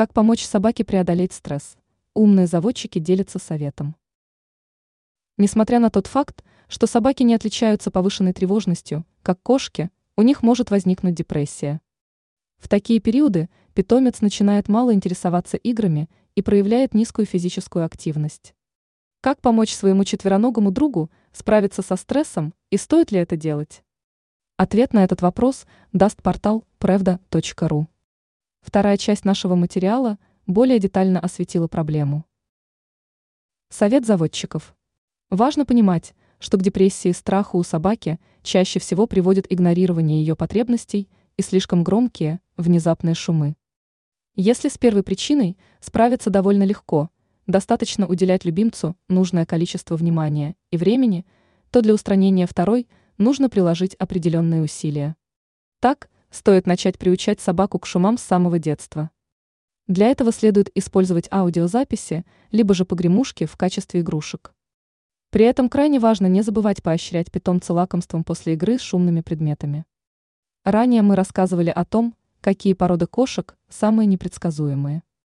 Как помочь собаке преодолеть стресс? Умные заводчики делятся советом. Несмотря на тот факт, что собаки не отличаются повышенной тревожностью, как кошки, у них может возникнуть депрессия. В такие периоды питомец начинает мало интересоваться играми и проявляет низкую физическую активность. Как помочь своему четвероногому другу справиться со стрессом и стоит ли это делать? Ответ на этот вопрос даст портал pravda.ru. Вторая часть нашего материала более детально осветила проблему. Совет заводчиков. Важно понимать, что к депрессии и страху у собаки чаще всего приводит игнорирование ее потребностей и слишком громкие, внезапные шумы. Если с первой причиной справиться довольно легко, достаточно уделять любимцу нужное количество внимания и времени, то для устранения второй – нужно приложить определенные усилия. Так, стоит начать приучать собаку к шумам с самого детства. Для этого следует использовать аудиозаписи, либо же погремушки в качестве игрушек. При этом крайне важно не забывать поощрять питомца лакомством после игры с шумными предметами. Ранее мы рассказывали о том, какие породы кошек самые непредсказуемые.